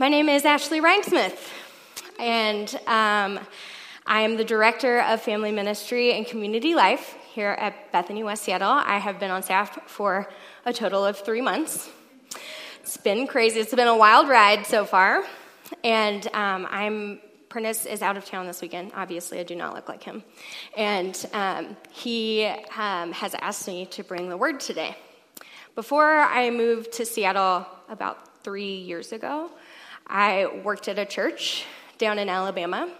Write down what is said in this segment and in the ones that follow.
My name is Ashley Rhinesmith, and um, I am the Director of Family Ministry and Community Life here at Bethany West Seattle. I have been on staff for a total of three months. It's been crazy. It's been a wild ride so far, and um, I'm Prentice is out of town this weekend. Obviously, I do not look like him. And um, he um, has asked me to bring the word today. Before I moved to Seattle about three years ago, I worked at a church down in Alabama.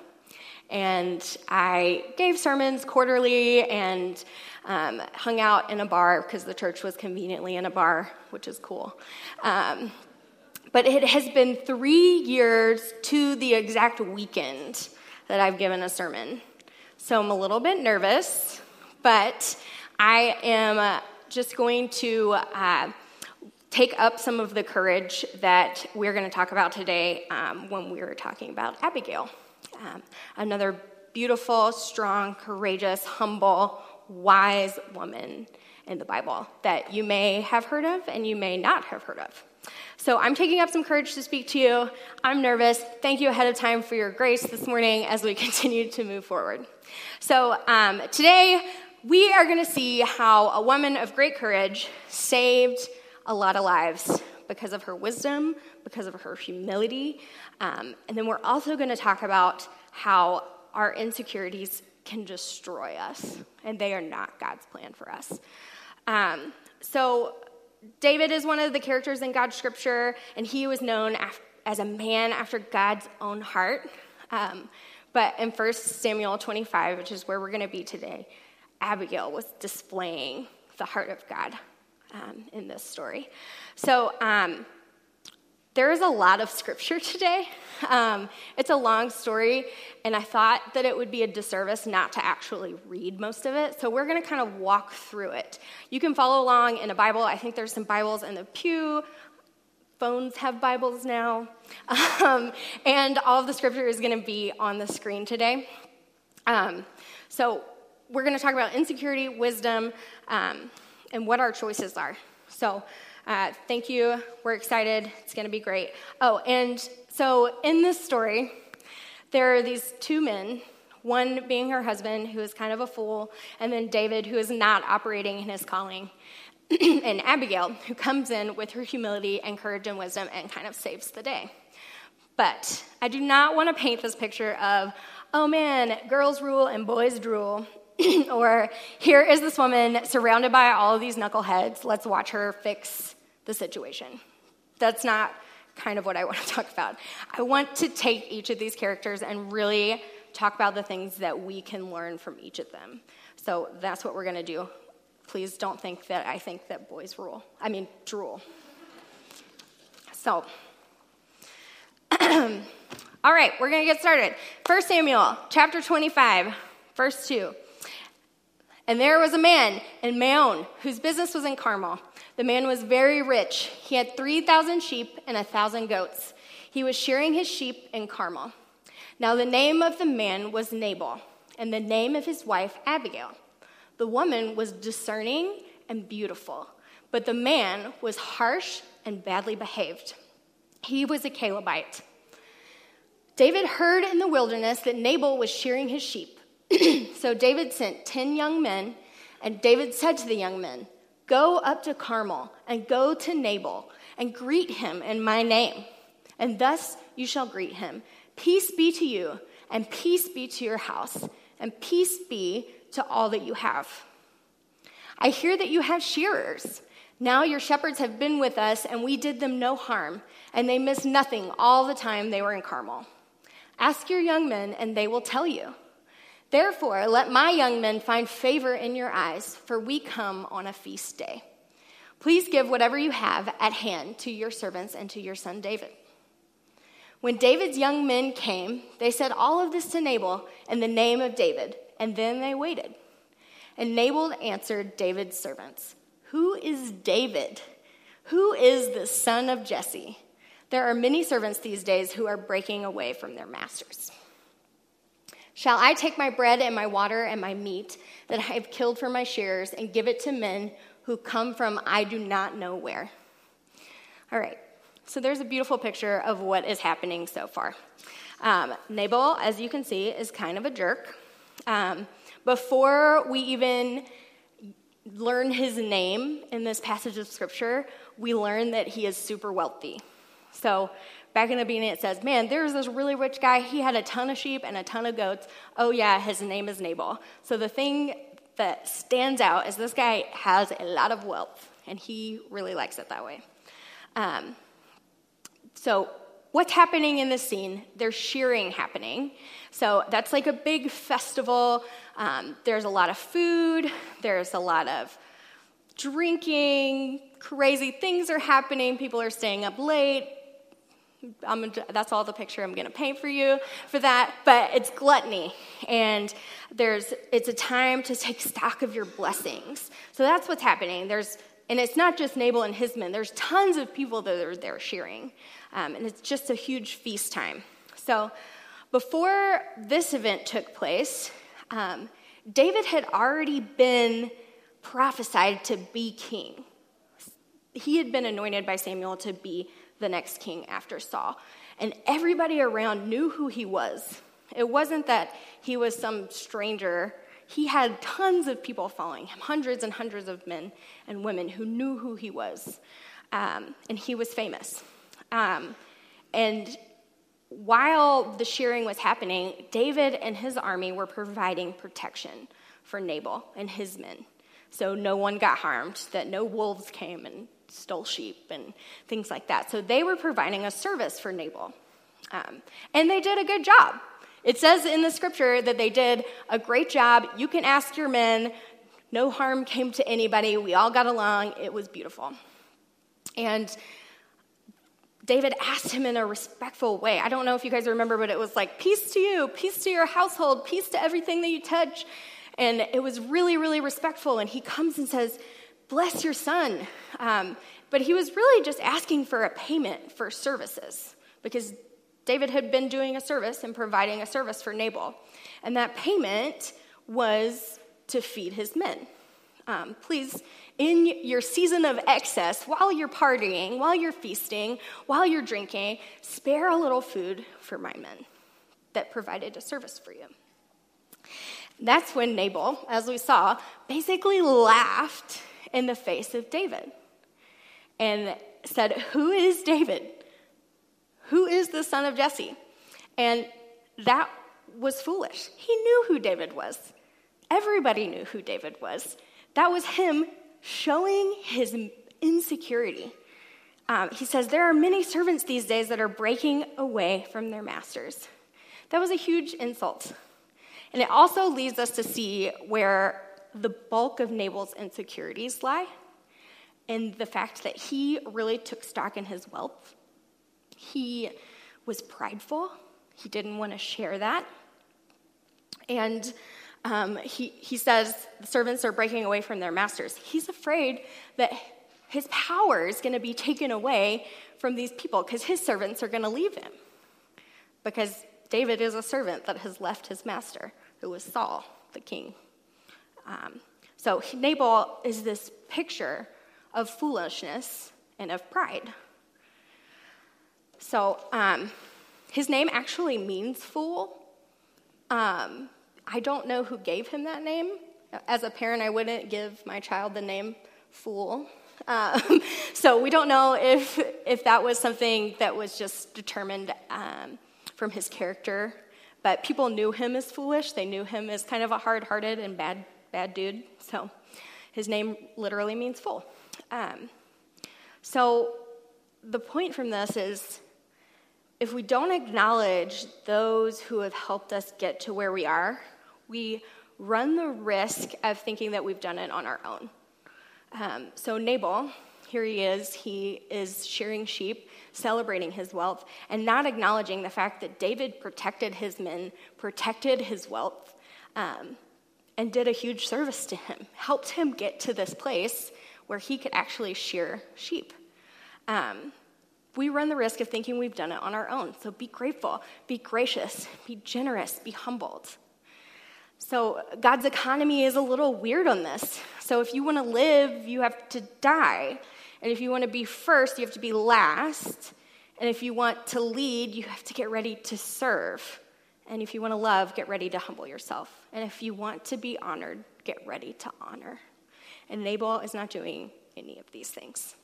And I gave sermons quarterly and um, hung out in a bar because the church was conveniently in a bar, which is cool. Um, but it has been three years to the exact weekend that I've given a sermon. So I'm a little bit nervous, but I am uh, just going to uh, take up some of the courage that we're going to talk about today um, when we were talking about Abigail. Um, another beautiful, strong, courageous, humble, wise woman in the Bible that you may have heard of and you may not have heard of. So I'm taking up some courage to speak to you. I'm nervous. Thank you ahead of time for your grace this morning as we continue to move forward. So um, today, we are going to see how a woman of great courage saved a lot of lives because of her wisdom, because of her humility. Um, and then we're also going to talk about how our insecurities can destroy us, and they are not God's plan for us. Um, so, David is one of the characters in God's scripture, and he was known as a man after God's own heart. Um, but in 1 Samuel 25, which is where we're going to be today, Abigail was displaying the heart of God um, in this story. So, um, there is a lot of scripture today. Um, it's a long story, and I thought that it would be a disservice not to actually read most of it. So we're going to kind of walk through it. You can follow along in a Bible. I think there's some Bibles in the pew. Phones have Bibles now. Um, and all of the scripture is going to be on the screen today. Um, so we're going to talk about insecurity, wisdom, um, and what our choices are. So, uh, thank you. We're excited. It's going to be great. Oh, and so in this story, there are these two men, one being her husband, who is kind of a fool, and then David, who is not operating in his calling, and Abigail, who comes in with her humility and courage and wisdom and kind of saves the day. But I do not want to paint this picture of, oh man, girls rule and boys drool, or here is this woman surrounded by all of these knuckleheads. Let's watch her fix the situation. That's not kind of what I want to talk about. I want to take each of these characters and really talk about the things that we can learn from each of them. So that's what we're going to do. Please don't think that I think that boys rule. I mean, drool. So, all right, we're going to get started. 1 Samuel chapter 25, verse 2. And there was a man in Maon whose business was in Carmel. The man was very rich. He had 3,000 sheep and a 1,000 goats. He was shearing his sheep in Carmel. Now, the name of the man was Nabal, and the name of his wife, Abigail. The woman was discerning and beautiful, but the man was harsh and badly behaved. He was a Calebite. David heard in the wilderness that Nabal was shearing his sheep. so David sent 10 young men, and David said to the young men, Go up to Carmel and go to Nabal and greet him in my name. And thus you shall greet him Peace be to you, and peace be to your house, and peace be to all that you have. I hear that you have shearers. Now your shepherds have been with us, and we did them no harm, and they missed nothing all the time they were in Carmel. Ask your young men, and they will tell you. Therefore, let my young men find favor in your eyes, for we come on a feast day. Please give whatever you have at hand to your servants and to your son David. When David's young men came, they said all of this to Nabal in the name of David, and then they waited. And Nabal answered David's servants, Who is David? Who is the son of Jesse? There are many servants these days who are breaking away from their masters. Shall I take my bread and my water and my meat that I have killed for my shearers and give it to men who come from I do not know where? All right. So there's a beautiful picture of what is happening so far. Um, Nabal, as you can see, is kind of a jerk. Um, before we even learn his name in this passage of scripture, we learn that he is super wealthy. So back in the beginning, it says, Man, there's this really rich guy. He had a ton of sheep and a ton of goats. Oh, yeah, his name is Nabal. So the thing that stands out is this guy has a lot of wealth, and he really likes it that way. Um, so, what's happening in this scene? There's shearing happening. So, that's like a big festival. Um, there's a lot of food, there's a lot of drinking, crazy things are happening, people are staying up late. I'm, that's all the picture I'm going to paint for you for that. But it's gluttony, and there's it's a time to take stock of your blessings. So that's what's happening. There's and it's not just Nabal and his men. There's tons of people that are there shearing, um, and it's just a huge feast time. So before this event took place, um, David had already been prophesied to be king. He had been anointed by Samuel to be the next king after Saul. And everybody around knew who he was. It wasn't that he was some stranger. He had tons of people following him, hundreds and hundreds of men and women who knew who he was. Um, and he was famous. Um, and while the shearing was happening, David and his army were providing protection for Nabal and his men. So no one got harmed, that no wolves came and stole sheep and things like that. So they were providing a service for Nabal. Um, and they did a good job. It says in the scripture that they did a great job. You can ask your men. No harm came to anybody. We all got along. It was beautiful. And David asked him in a respectful way. I don't know if you guys remember, but it was like, Peace to you, peace to your household, peace to everything that you touch. And it was really, really respectful. And he comes and says, bless your son. Um, but he was really just asking for a payment for services because David had been doing a service and providing a service for Nabal. And that payment was to feed his men. Um, please, in your season of excess, while you're partying, while you're feasting, while you're drinking, spare a little food for my men that provided a service for you. That's when Nabal, as we saw, basically laughed in the face of David and said, Who is David? Who is the son of Jesse? And that was foolish. He knew who David was. Everybody knew who David was. That was him showing his insecurity. Um, he says, There are many servants these days that are breaking away from their masters. That was a huge insult. And it also leads us to see where the bulk of Nabal's insecurities lie in the fact that he really took stock in his wealth. He was prideful, he didn't want to share that. And um, he, he says the servants are breaking away from their masters. He's afraid that his power is going to be taken away from these people because his servants are going to leave him. Because David is a servant that has left his master, who was Saul, the king. Um, so Nabal is this picture of foolishness and of pride. So um, his name actually means fool. Um, I don't know who gave him that name. As a parent, I wouldn't give my child the name fool. Um, so we don't know if, if that was something that was just determined um, from his character. But people knew him as foolish. They knew him as kind of a hard hearted and bad bad dude. So his name literally means fool. Um, so the point from this is if we don't acknowledge those who have helped us get to where we are, we run the risk of thinking that we've done it on our own. Um, so Nabal, here he is, he is shearing sheep, celebrating his wealth, and not acknowledging the fact that David protected his men, protected his wealth. Um, and did a huge service to him, helped him get to this place where he could actually shear sheep. Um, we run the risk of thinking we've done it on our own. So be grateful, be gracious, be generous, be humbled. So God's economy is a little weird on this. So if you want to live, you have to die. And if you want to be first, you have to be last. And if you want to lead, you have to get ready to serve. And if you want to love, get ready to humble yourself. And if you want to be honored, get ready to honor. And Nabal is not doing any of these things.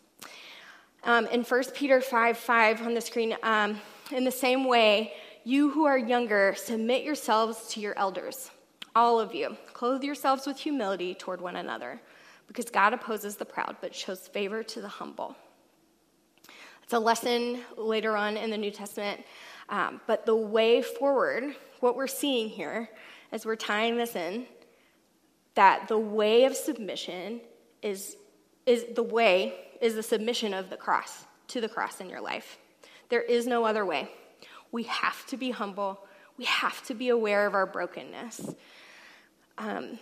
Um, in 1 Peter 5 5 on the screen, um, in the same way, you who are younger, submit yourselves to your elders. All of you, clothe yourselves with humility toward one another, because God opposes the proud, but shows favor to the humble. It's a lesson later on in the New Testament. Um, but the way forward, what we're seeing here as we're tying this in, that the way of submission is, is the way is the submission of the cross to the cross in your life. There is no other way. We have to be humble. We have to be aware of our brokenness. Um,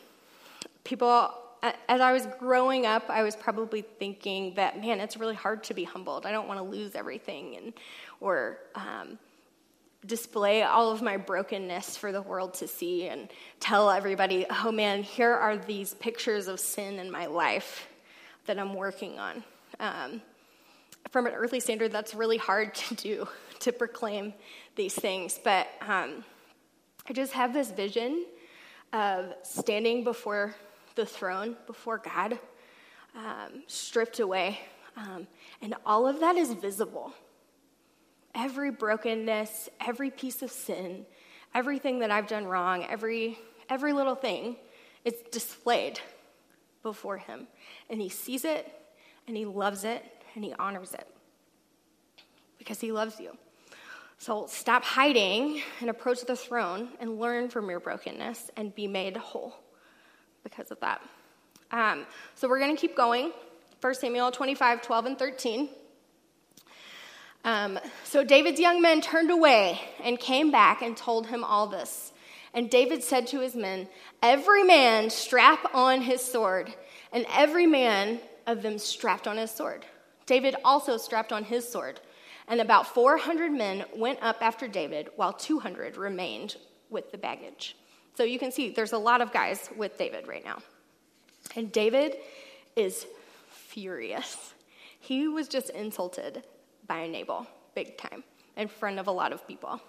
people, as I was growing up, I was probably thinking that, man, it's really hard to be humbled. I don't want to lose everything and, or um, display all of my brokenness for the world to see and tell everybody, oh man, here are these pictures of sin in my life that I'm working on. Um, from an earthly standard, that's really hard to do, to proclaim these things. But um, I just have this vision of standing before the throne, before God, um, stripped away. Um, and all of that is visible every brokenness, every piece of sin, everything that I've done wrong, every, every little thing is displayed before him. And he sees it, and he loves it, and he honors it because he loves you. So stop hiding and approach the throne and learn from your brokenness and be made whole because of that. Um, so we're going to keep going. 1 Samuel 25, 12, and 13. Um, so David's young men turned away and came back and told him all this. And David said to his men, Every man strap on his sword, and every man of them strapped on his sword. David also strapped on his sword. And about 400 men went up after David, while 200 remained with the baggage. So you can see there's a lot of guys with David right now. And David is furious. He was just insulted by Nabal, big time, in front of a lot of people.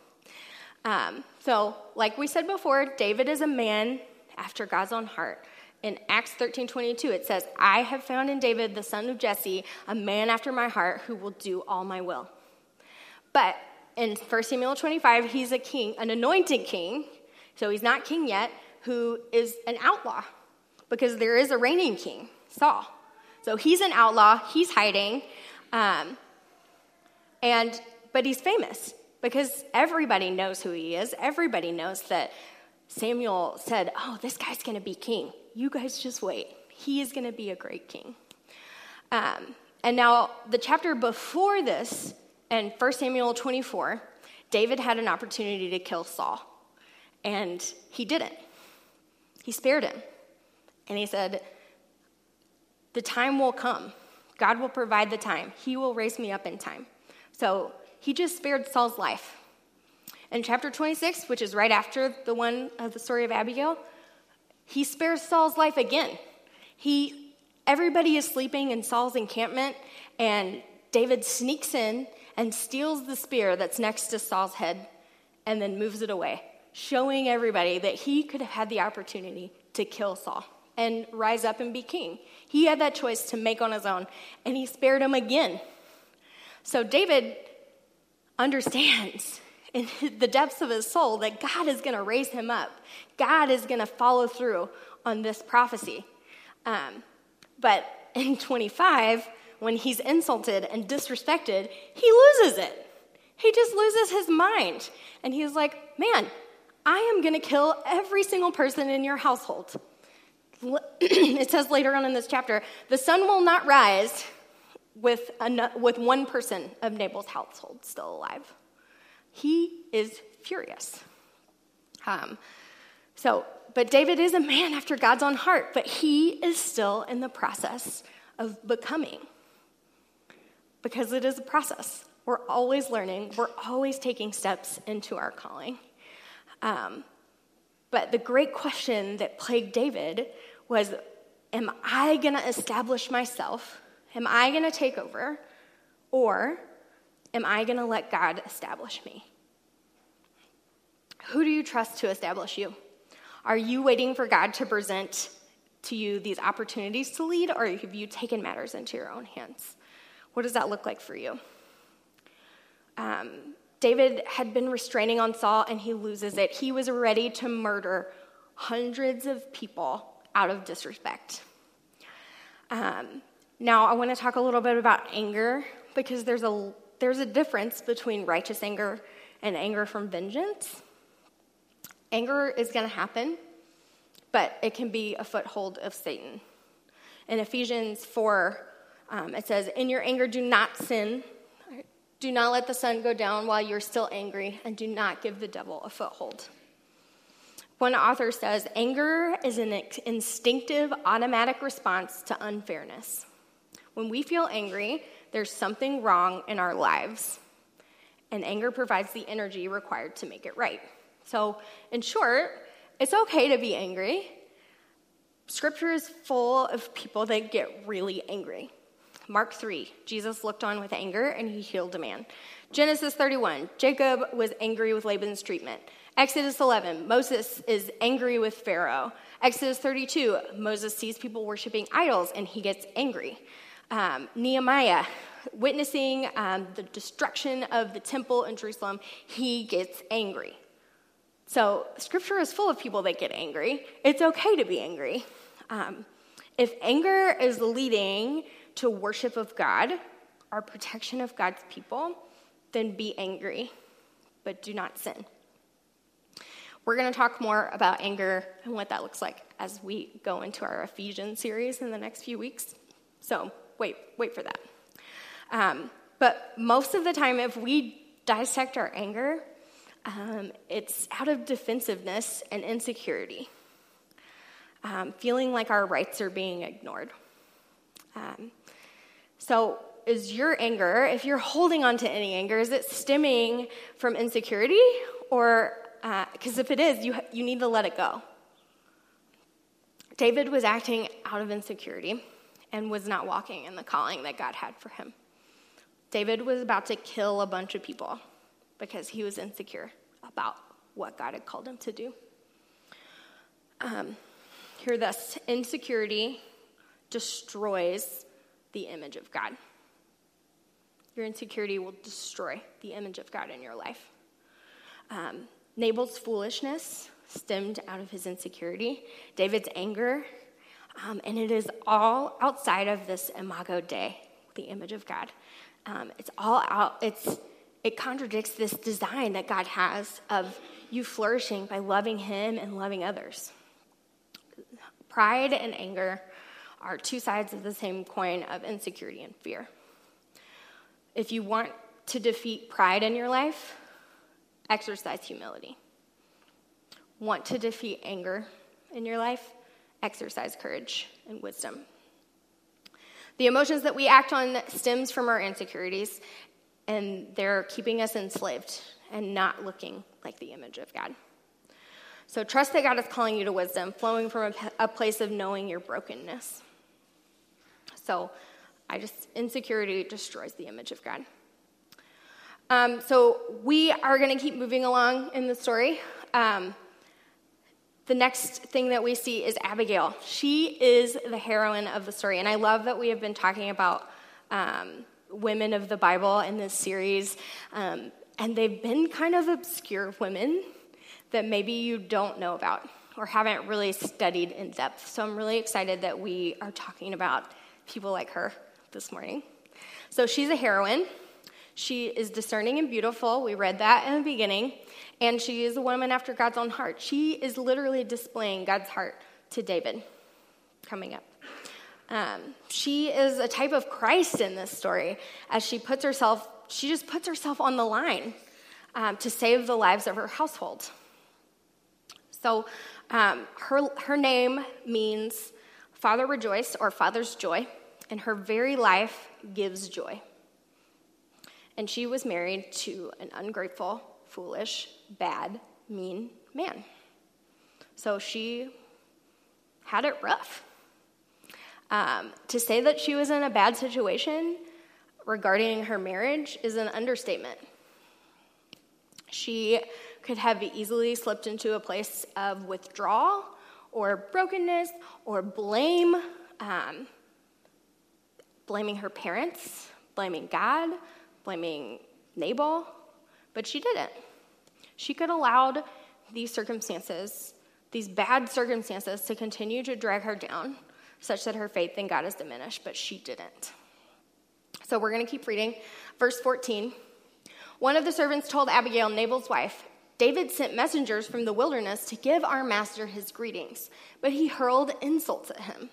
Um, so, like we said before, David is a man after God's own heart. In Acts 13 22, it says, I have found in David, the son of Jesse, a man after my heart who will do all my will. But in 1 Samuel 25, he's a king, an anointed king, so he's not king yet, who is an outlaw because there is a reigning king, Saul. So he's an outlaw, he's hiding. Um, and, but he's famous because everybody knows who he is. Everybody knows that Samuel said, Oh, this guy's going to be king. You guys just wait. He is going to be a great king. Um, and now, the chapter before this, in 1 Samuel 24, David had an opportunity to kill Saul, and he didn't. He spared him. And he said, The time will come. God will provide the time. He will raise me up in time. So he just spared Saul's life. In chapter 26, which is right after the one of the story of Abigail, he spares Saul's life again. He, everybody is sleeping in Saul's encampment, and David sneaks in and steals the spear that's next to Saul's head and then moves it away, showing everybody that he could have had the opportunity to kill Saul and rise up and be king. He had that choice to make on his own, and he spared him again. So David understands in the depths of his soul that God is going to raise him up. God is going to follow through on this prophecy. Um, but in 25, when he's insulted and disrespected, he loses it. He just loses his mind. And he's like, man, I am going to kill every single person in your household. it says later on in this chapter, the sun will not rise with, an, with one person of Nabal's household still alive. He is furious. Um, so, but David is a man after God's own heart, but he is still in the process of becoming because it is a process. We're always learning, we're always taking steps into our calling. Um, but the great question that plagued David was Am I going to establish myself Am I going to take over? Or am I going to let God establish me? Who do you trust to establish you? Are you waiting for God to present to you these opportunities to lead, or have you taken matters into your own hands? What does that look like for you? Um, David had been restraining on Saul and he loses it. He was ready to murder hundreds of people out of disrespect. Um, now, I want to talk a little bit about anger because there's a, there's a difference between righteous anger and anger from vengeance. Anger is going to happen, but it can be a foothold of Satan. In Ephesians 4, um, it says, In your anger, do not sin. Do not let the sun go down while you're still angry, and do not give the devil a foothold. One author says, Anger is an instinctive, automatic response to unfairness. When we feel angry, there's something wrong in our lives, and anger provides the energy required to make it right. So, in short, it's okay to be angry. Scripture is full of people that get really angry. Mark 3, Jesus looked on with anger and he healed a man. Genesis 31, Jacob was angry with Laban's treatment. Exodus 11, Moses is angry with Pharaoh. Exodus 32, Moses sees people worshiping idols and he gets angry. Um, Nehemiah, witnessing um, the destruction of the temple in Jerusalem, he gets angry. So, scripture is full of people that get angry. It's okay to be angry. Um, if anger is leading to worship of God, our protection of God's people, then be angry, but do not sin. We're going to talk more about anger and what that looks like as we go into our Ephesians series in the next few weeks. So, wait, wait for that. Um, but most of the time, if we dissect our anger, um, it's out of defensiveness and insecurity, um, feeling like our rights are being ignored. Um, so, is your anger, if you're holding on to any anger, is it stemming from insecurity? Or, because uh, if it is, you, you need to let it go. David was acting out of insecurity and was not walking in the calling that God had for him. David was about to kill a bunch of people because he was insecure about what God had called him to do. Um, hear this insecurity destroys the image of God. Your insecurity will destroy the image of God in your life. Um, Nabal's foolishness stemmed out of his insecurity, David's anger, um, and it is all outside of this imago Dei, the image of God. Um, it's all out, it's it contradicts this design that God has of you flourishing by loving Him and loving others. Pride and anger are two sides of the same coin of insecurity and fear. If you want to defeat pride in your life, exercise humility. Want to defeat anger in your life, exercise courage and wisdom. The emotions that we act on stems from our insecurities, and they're keeping us enslaved and not looking like the image of God. So trust that God is calling you to wisdom, flowing from a, a place of knowing your brokenness. So I just, insecurity destroys the image of God. Um, so we are going to keep moving along in the story. Um, the next thing that we see is Abigail. She is the heroine of the story. And I love that we have been talking about um, women of the Bible in this series. Um, and they've been kind of obscure women that maybe you don't know about or haven't really studied in depth. So I'm really excited that we are talking about people like her this morning. So she's a heroine. She is discerning and beautiful. We read that in the beginning. And she is a woman after God's own heart. She is literally displaying God's heart to David coming up. Um, she is a type of Christ in this story as she puts herself, she just puts herself on the line um, to save the lives of her household. So um, her, her name means Father rejoice or Father's joy, and her very life gives joy. And she was married to an ungrateful, foolish, bad, mean man. So she had it rough. Um, to say that she was in a bad situation regarding her marriage is an understatement. She could have easily slipped into a place of withdrawal or brokenness or blame, um, blaming her parents, blaming God, blaming Nabal, but she didn't. She could allowed these circumstances, these bad circumstances, to continue to drag her down such that her faith in God is diminished, but she didn't. So we're going to keep reading. Verse 14. One of the servants told Abigail, Nabal's wife, David sent messengers from the wilderness to give our master his greetings, but he hurled insults at him.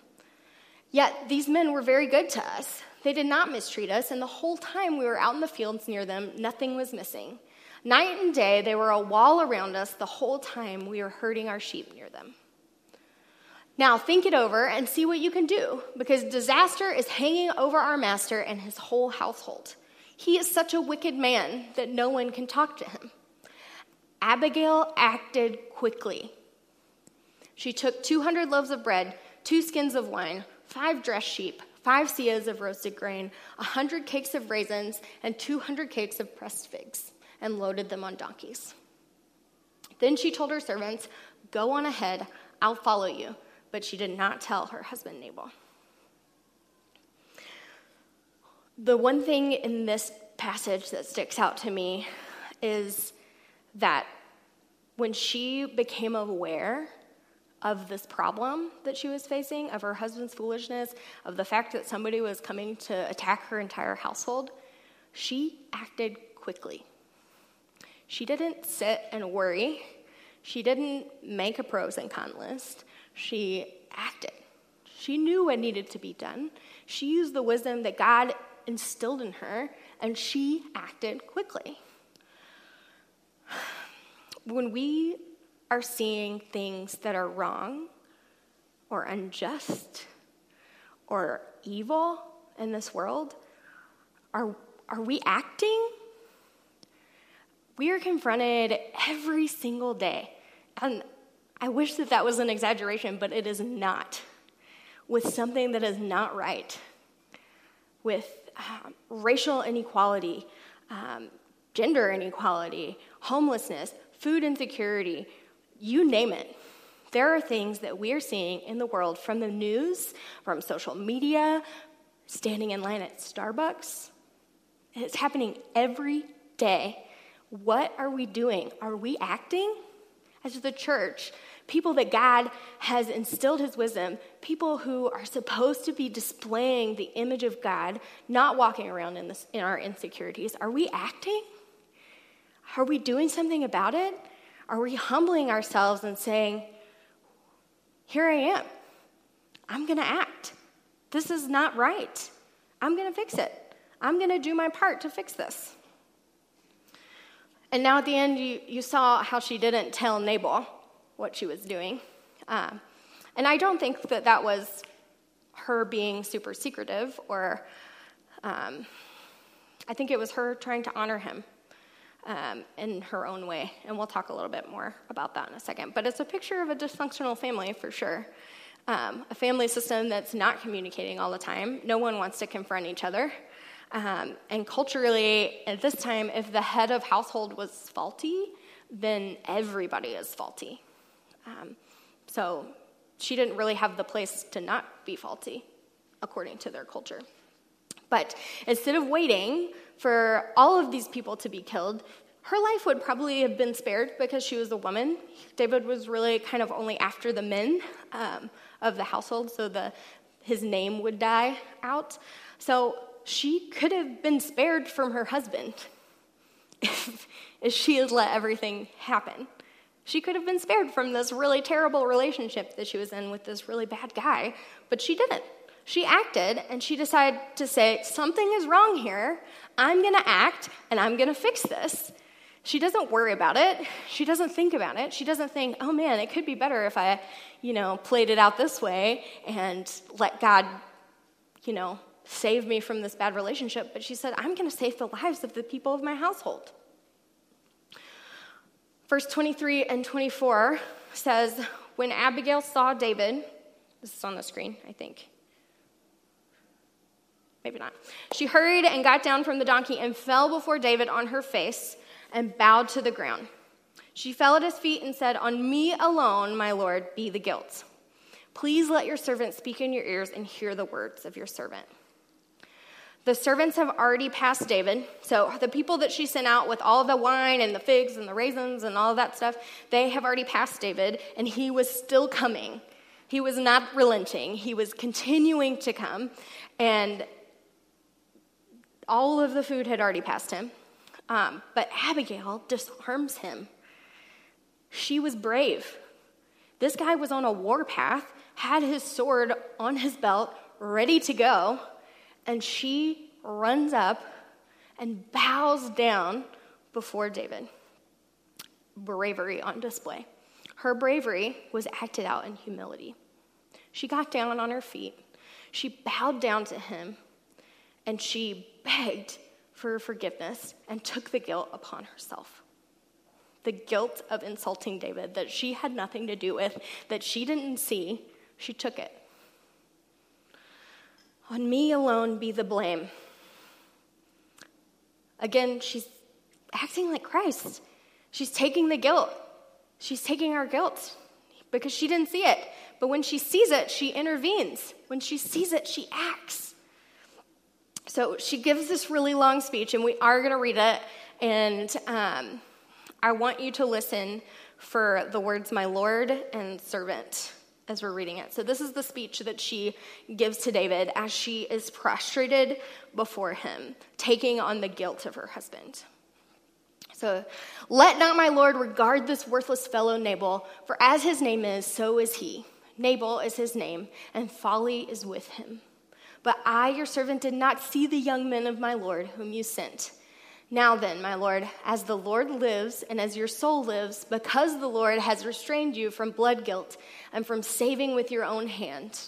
Yet these men were very good to us. They did not mistreat us, and the whole time we were out in the fields near them, nothing was missing. Night and day, they were a wall around us the whole time we were herding our sheep near them. Now, think it over and see what you can do, because disaster is hanging over our master and his whole household. He is such a wicked man that no one can talk to him. Abigail acted quickly. She took 200 loaves of bread, two skins of wine, five dressed sheep, five seahs of roasted grain, a 100 cakes of raisins, and 200 cakes of pressed figs, and loaded them on donkeys. Then she told her servants, Go on ahead, I'll follow you. But she did not tell her husband Nabal. The one thing in this passage that sticks out to me is that when she became aware of this problem that she was facing, of her husband's foolishness, of the fact that somebody was coming to attack her entire household, she acted quickly. She didn't sit and worry. She didn't make a pros and cons list. She acted. She knew what needed to be done. She used the wisdom that God instilled in her, and she acted quickly. When we are seeing things that are wrong or unjust or evil in this world, are, are we acting? We are confronted every single day. And I wish that that was an exaggeration, but it is not. With something that is not right, with um, racial inequality, um, gender inequality, homelessness, food insecurity, you name it. There are things that we are seeing in the world from the news, from social media, standing in line at Starbucks. It's happening every day. What are we doing? Are we acting? As the church, people that God has instilled his wisdom, people who are supposed to be displaying the image of God, not walking around in, this, in our insecurities, are we acting? Are we doing something about it? Are we humbling ourselves and saying, Here I am. I'm going to act. This is not right. I'm going to fix it. I'm going to do my part to fix this. And now at the end, you, you saw how she didn't tell Nabal what she was doing. Um, and I don't think that that was her being super secretive or um, I think it was her trying to honor him um, in her own way. And we'll talk a little bit more about that in a second. But it's a picture of a dysfunctional family for sure. Um, a family system that's not communicating all the time. No one wants to confront each other. Um, and culturally, at this time, if the head of household was faulty, then everybody is faulty. Um, so she didn't really have the place to not be faulty, according to their culture. But instead of waiting for all of these people to be killed, her life would probably have been spared because she was a woman. David was really kind of only after the men um, of the household, so the, his name would die out. So she could have been spared from her husband if, if she had let everything happen. She could have been spared from this really terrible relationship that she was in with this really bad guy, but she didn't. She acted and she decided to say, Something is wrong here. I'm going to act and I'm going to fix this. She doesn't worry about it. She doesn't think about it. She doesn't think, oh man, it could be better if I, you know, played it out this way and let God, you know, save me from this bad relationship. But she said, I'm going to save the lives of the people of my household. Verse 23 and 24 says, When Abigail saw David, this is on the screen, I think. Maybe not. She hurried and got down from the donkey and fell before David on her face and bowed to the ground. She fell at his feet and said, On me alone, my Lord, be the guilt. Please let your servant speak in your ears and hear the words of your servant. The servants have already passed David. So the people that she sent out with all the wine and the figs and the raisins and all that stuff, they have already passed David, and he was still coming. He was not relenting. He was continuing to come, and all of the food had already passed him. Um, but Abigail disarms him. She was brave. This guy was on a warpath, had his sword on his belt, ready to go and she runs up and bows down before David. Bravery on display. Her bravery was acted out in humility. She got down on her feet, she bowed down to him, and she begged for forgiveness and took the guilt upon herself. The guilt of insulting David that she had nothing to do with, that she didn't see, she took it. On me alone be the blame. Again, she's acting like Christ. She's taking the guilt. She's taking our guilt because she didn't see it. But when she sees it, she intervenes. When she sees it, she acts. So she gives this really long speech, and we are going to read it. And um, I want you to listen for the words, my Lord and servant as we're reading it. So, this is the speech that she gives to David as she is prostrated before him, taking on the guilt of her husband. So, let not my Lord regard this worthless fellow Nabal, for as his name is, so is he. Nabal is his name, and folly is with him. But I, your servant, did not see the young men of my Lord whom you sent. Now then, my Lord, as the Lord lives and as your soul lives, because the Lord has restrained you from blood guilt and from saving with your own hand.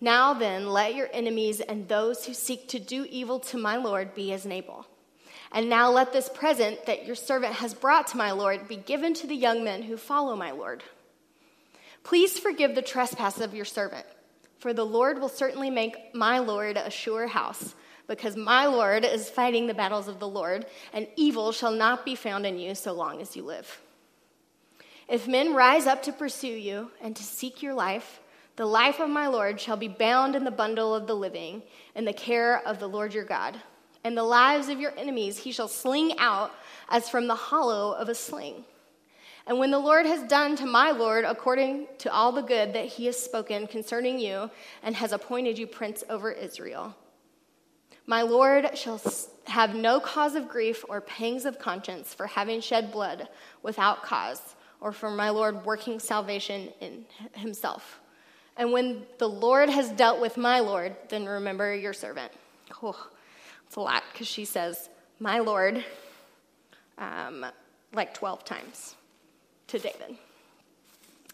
Now then, let your enemies and those who seek to do evil to my Lord be as Nabal. And now let this present that your servant has brought to my Lord be given to the young men who follow my Lord. Please forgive the trespass of your servant, for the Lord will certainly make my Lord a sure house because my Lord is fighting the battles of the Lord, and evil shall not be found in you so long as you live. If men rise up to pursue you and to seek your life, the life of my Lord shall be bound in the bundle of the living in the care of the Lord your God. And the lives of your enemies he shall sling out as from the hollow of a sling. And when the Lord has done to my Lord according to all the good that he has spoken concerning you and has appointed you prince over Israel, my Lord shall have no cause of grief or pangs of conscience for having shed blood without cause, or for my Lord working salvation in himself. And when the Lord has dealt with my Lord, then remember your servant. Oh, it's a lot because she says, My Lord, um, like 12 times to David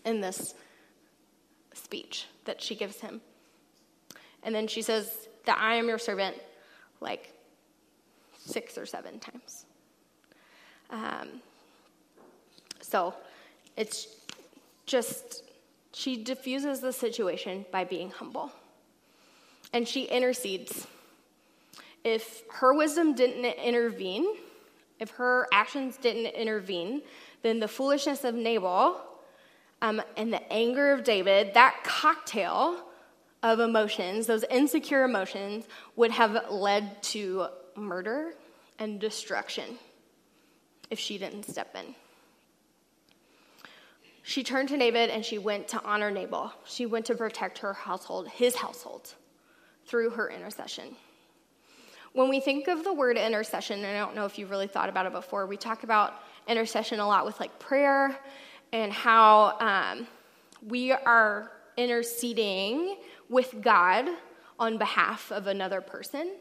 in this speech that she gives him. And then she says, That I am your servant like six or seven times. Um, so it's just, she diffuses the situation by being humble. And she intercedes. If her wisdom didn't intervene, if her actions didn't intervene, then the foolishness of Nabal um, and the anger of David, that cocktail of emotions, those insecure emotions, would have led to murder and destruction if she didn't step in. She turned to David and she went to honor Nabal. She went to protect her household, his household, through her intercession. When we think of the word intercession, and I don't know if you've really thought about it before, we talk about intercession a lot with like prayer and how um, we are interceding with God on behalf of another person.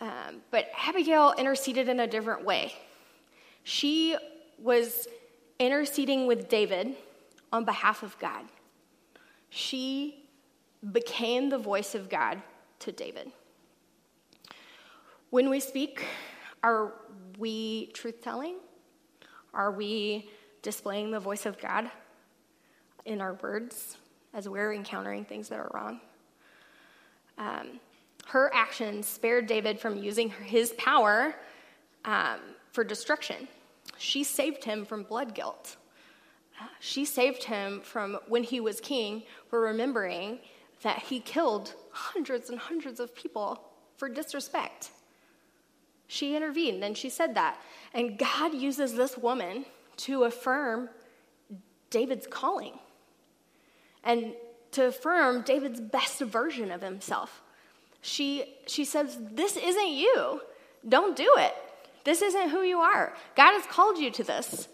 Um, but Abigail interceded in a different way. She was interceding with David on behalf of God. She became the voice of God to David. When we speak, are we truth telling? Are we displaying the voice of God in our words? as we're encountering things that are wrong. Um, her actions spared David from using his power um, for destruction. She saved him from blood guilt. She saved him from when he was king for remembering that he killed hundreds and hundreds of people for disrespect. She intervened and she said that. And God uses this woman to affirm David's calling and to affirm David's best version of himself. She, she says, This isn't you. Don't do it. This isn't who you are. God has called you to this.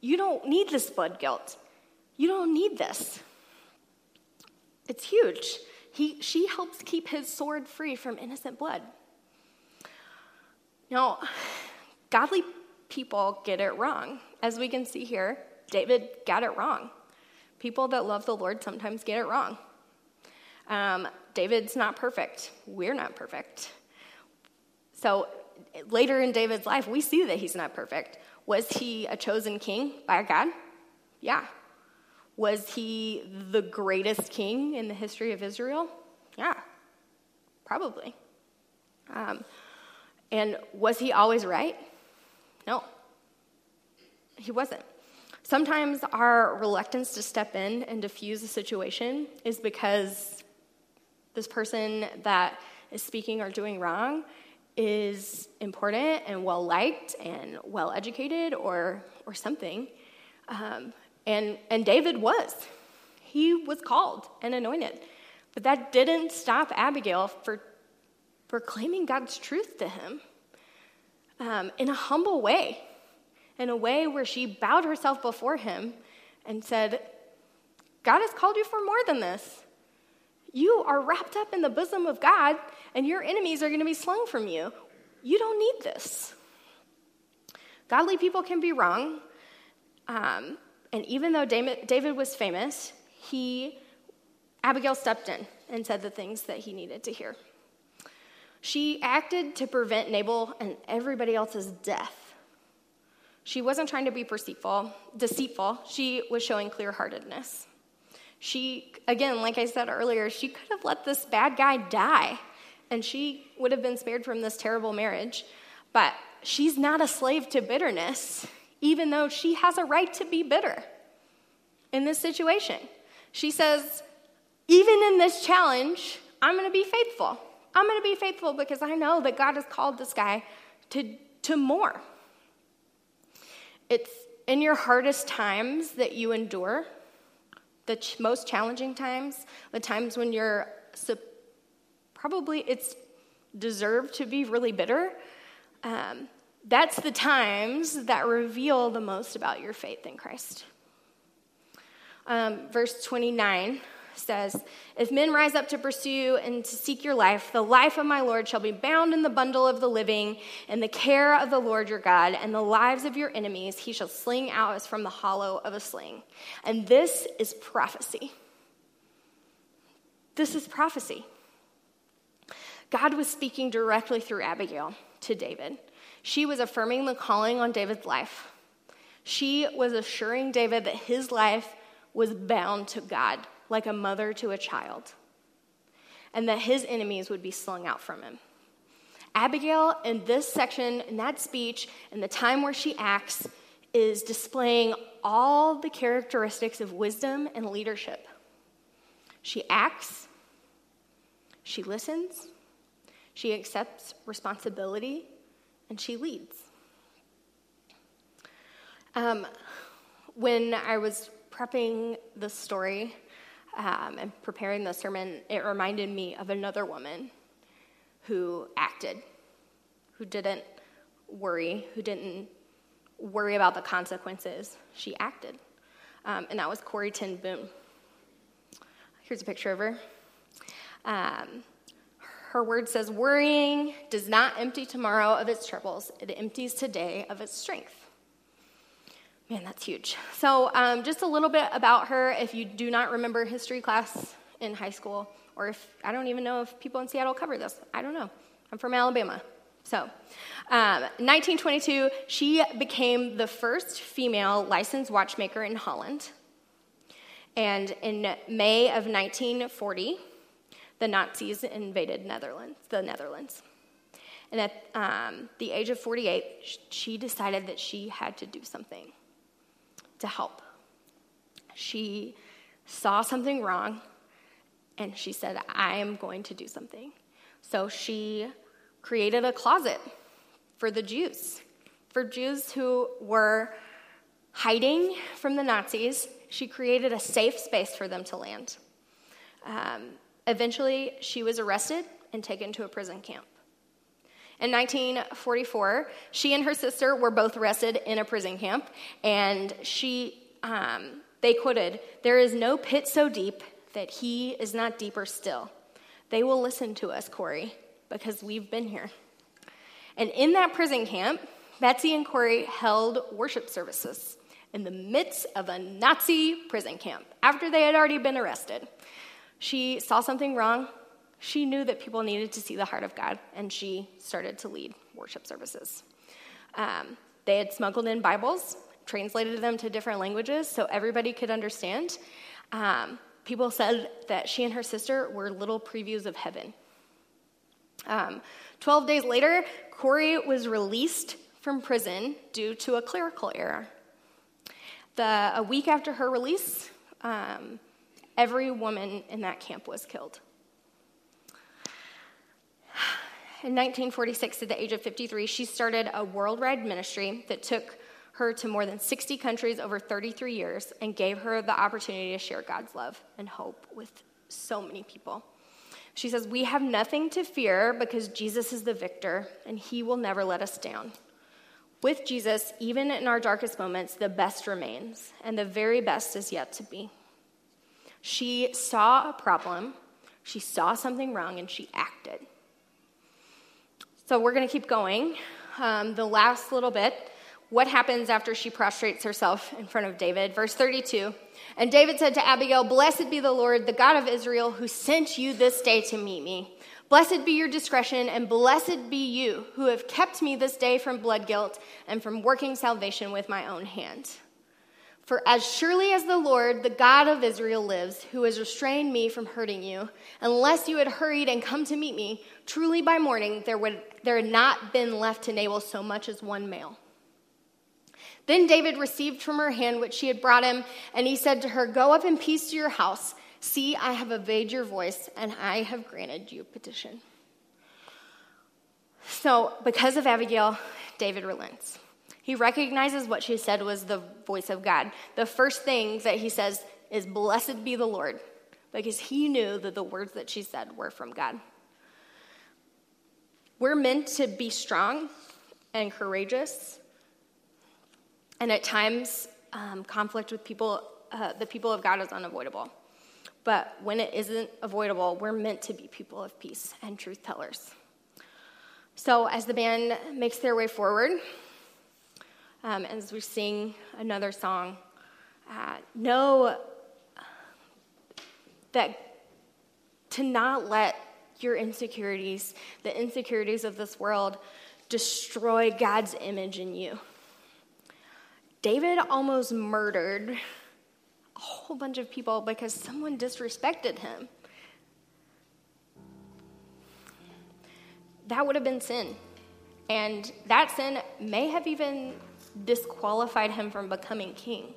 You don't need this blood guilt. You don't need this. It's huge. He, she helps keep his sword free from innocent blood. Now, godly people get it wrong. As we can see here, David got it wrong. People that love the Lord sometimes get it wrong. Um, David's not perfect. We're not perfect. So later in David's life, we see that he's not perfect. Was he a chosen king by God? Yeah. Was he the greatest king in the history of Israel? Yeah, probably. Um, and was he always right? No, he wasn't. Sometimes our reluctance to step in and diffuse a situation is because this person that is speaking or doing wrong is important and well liked and well educated or, or something. Um, and, and David was. He was called and anointed. But that didn't stop Abigail for proclaiming God's truth to him um, in a humble way, in a way where she bowed herself before him and said, God has called you for more than this. You are wrapped up in the bosom of God, and your enemies are going to be slung from you. You don't need this. Godly people can be wrong. Um, and even though David was famous, he, Abigail stepped in and said the things that he needed to hear. She acted to prevent Nabal and everybody else's death. She wasn't trying to be deceitful, deceitful. She was showing clear heartedness. She, again, like I said earlier, she could have let this bad guy die and she would have been spared from this terrible marriage. But she's not a slave to bitterness, even though she has a right to be bitter in this situation. She says, even in this challenge, I'm going to be faithful. I'm going to be faithful because I know that God has called this guy to, to more. It's in your hardest times that you endure the ch- most challenging times, the times when you're su- probably it's deserved to be really bitter. Um, that's the times that reveal the most about your faith in Christ. Um, verse 29 says, If men rise up to pursue and to seek your life, the life of my Lord shall be bound in the bundle of the living, and the care of the Lord your God, and the lives of your enemies he shall sling out as from the hollow of a sling. And this is prophecy. This is prophecy. God was speaking directly through Abigail to David. She was affirming the calling on David's life. She was assuring David that his life was bound to God like a mother to a child, and that his enemies would be slung out from him. Abigail, in this section, in that speech, in the time where she acts, is displaying all the characteristics of wisdom and leadership. She acts, she listens, she accepts responsibility, and she leads. Um, when I was prepping the story, um, and preparing the sermon, it reminded me of another woman who acted, who didn't worry, who didn't worry about the consequences. She acted. Um, and that was Corrie ten Boom. Here's a picture of her. Um, her word says, Worrying does not empty tomorrow of its troubles, it empties today of its strength. Man, that's huge. So, um, just a little bit about her if you do not remember history class in high school, or if I don't even know if people in Seattle cover this. I don't know. I'm from Alabama. So, um, 1922, she became the first female licensed watchmaker in Holland. And in May of 1940, the Nazis invaded Netherlands, the Netherlands. And at um, the age of 48, she decided that she had to do something to help. She saw something wrong and she said, I am going to do something. So she created a closet for the Jews, for Jews who were hiding from the Nazis. She created a safe space for them to land. Um, eventually, she was arrested and taken to a prison camp. In 1944, she and her sister were both arrested in a prison camp, and she, um, they quoted, There is no pit so deep that he is not deeper still. They will listen to us, Corrie, because we've been here. And in that prison camp, Betsie and Corrie held worship services in the midst of a Nazi prison camp after they had already been arrested. She saw something wrong she knew that people needed to see the heart of God, and she started to lead worship services. Um, they had smuggled in Bibles, translated them to different languages so everybody could understand. Um, people said that she and her sister were little previews of heaven. Um, 12 days later, Corrie was released from prison due to a clerical error. The, a week after her release, um, every woman in that camp was killed. In 1946, at the age of 53, she started a worldwide ministry that took her to more than 60 countries over 33 years and gave her the opportunity to share God's love and hope with so many people. She says, We have nothing to fear because Jesus is the victor and he will never let us down. With Jesus, even in our darkest moments, the best remains, and the very best is yet to be. She saw a problem, she saw something wrong, and she acted. So we're going to keep going. Um, the last little bit. What happens after she prostrates herself in front of David? Verse 32. And David said to Abigail, Blessed be the Lord, the God of Israel, who sent you this day to meet me. Blessed be your discretion, and blessed be you who have kept me this day from blood guilt and from working salvation with my own hand. For as surely as the Lord, the God of Israel, lives, who has restrained me from hurting you, unless you had hurried and come to meet me, truly by morning there would there had not been left to Nabal so much as one male. Then David received from her hand what she had brought him, and he said to her, Go up in peace to your house. See, I have obeyed your voice, and I have granted you petition. So, because of Abigail, David relents. He recognizes what she said was the voice of God. The first thing that he says is, Blessed be the Lord, because he knew that the words that she said were from God. We're meant to be strong and courageous, and at times, um, conflict with people, uh, the people of God, is unavoidable. But when it isn't avoidable, we're meant to be people of peace and truth tellers. So, as the band makes their way forward, um, as we sing another song. Uh, know that to not let your insecurities, the insecurities of this world, destroy God's image in you. David almost murdered a whole bunch of people because someone disrespected him. That would have been sin. And that sin may have even disqualified him from becoming king.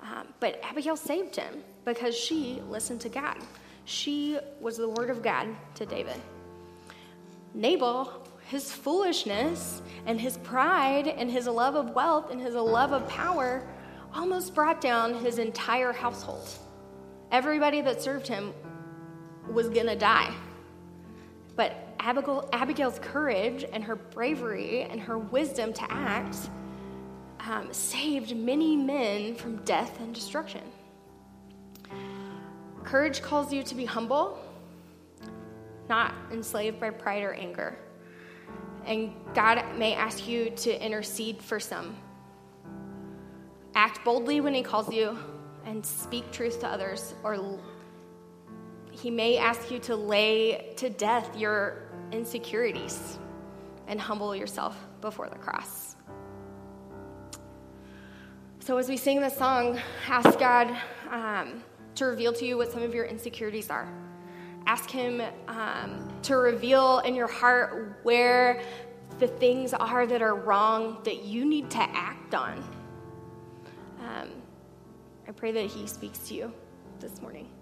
Um, but Abigail saved him because she listened to God. She was the word of God to David. Nabal, his foolishness and his pride and his love of wealth and his love of power almost brought down his entire household. Everybody that served him was going to die. Abigail, Abigail's courage and her bravery and her wisdom to act um, saved many men from death and destruction. Courage calls you to be humble, not enslaved by pride or anger. And God may ask you to intercede for some. Act boldly when He calls you and speak truth to others, or He may ask you to lay to death your insecurities and humble yourself before the cross. So, as we sing this song, ask God um, to reveal to you what some of your insecurities are. Ask Him um, to reveal in your heart where the things are that are wrong that you need to act on. Um, I pray that He speaks to you this morning.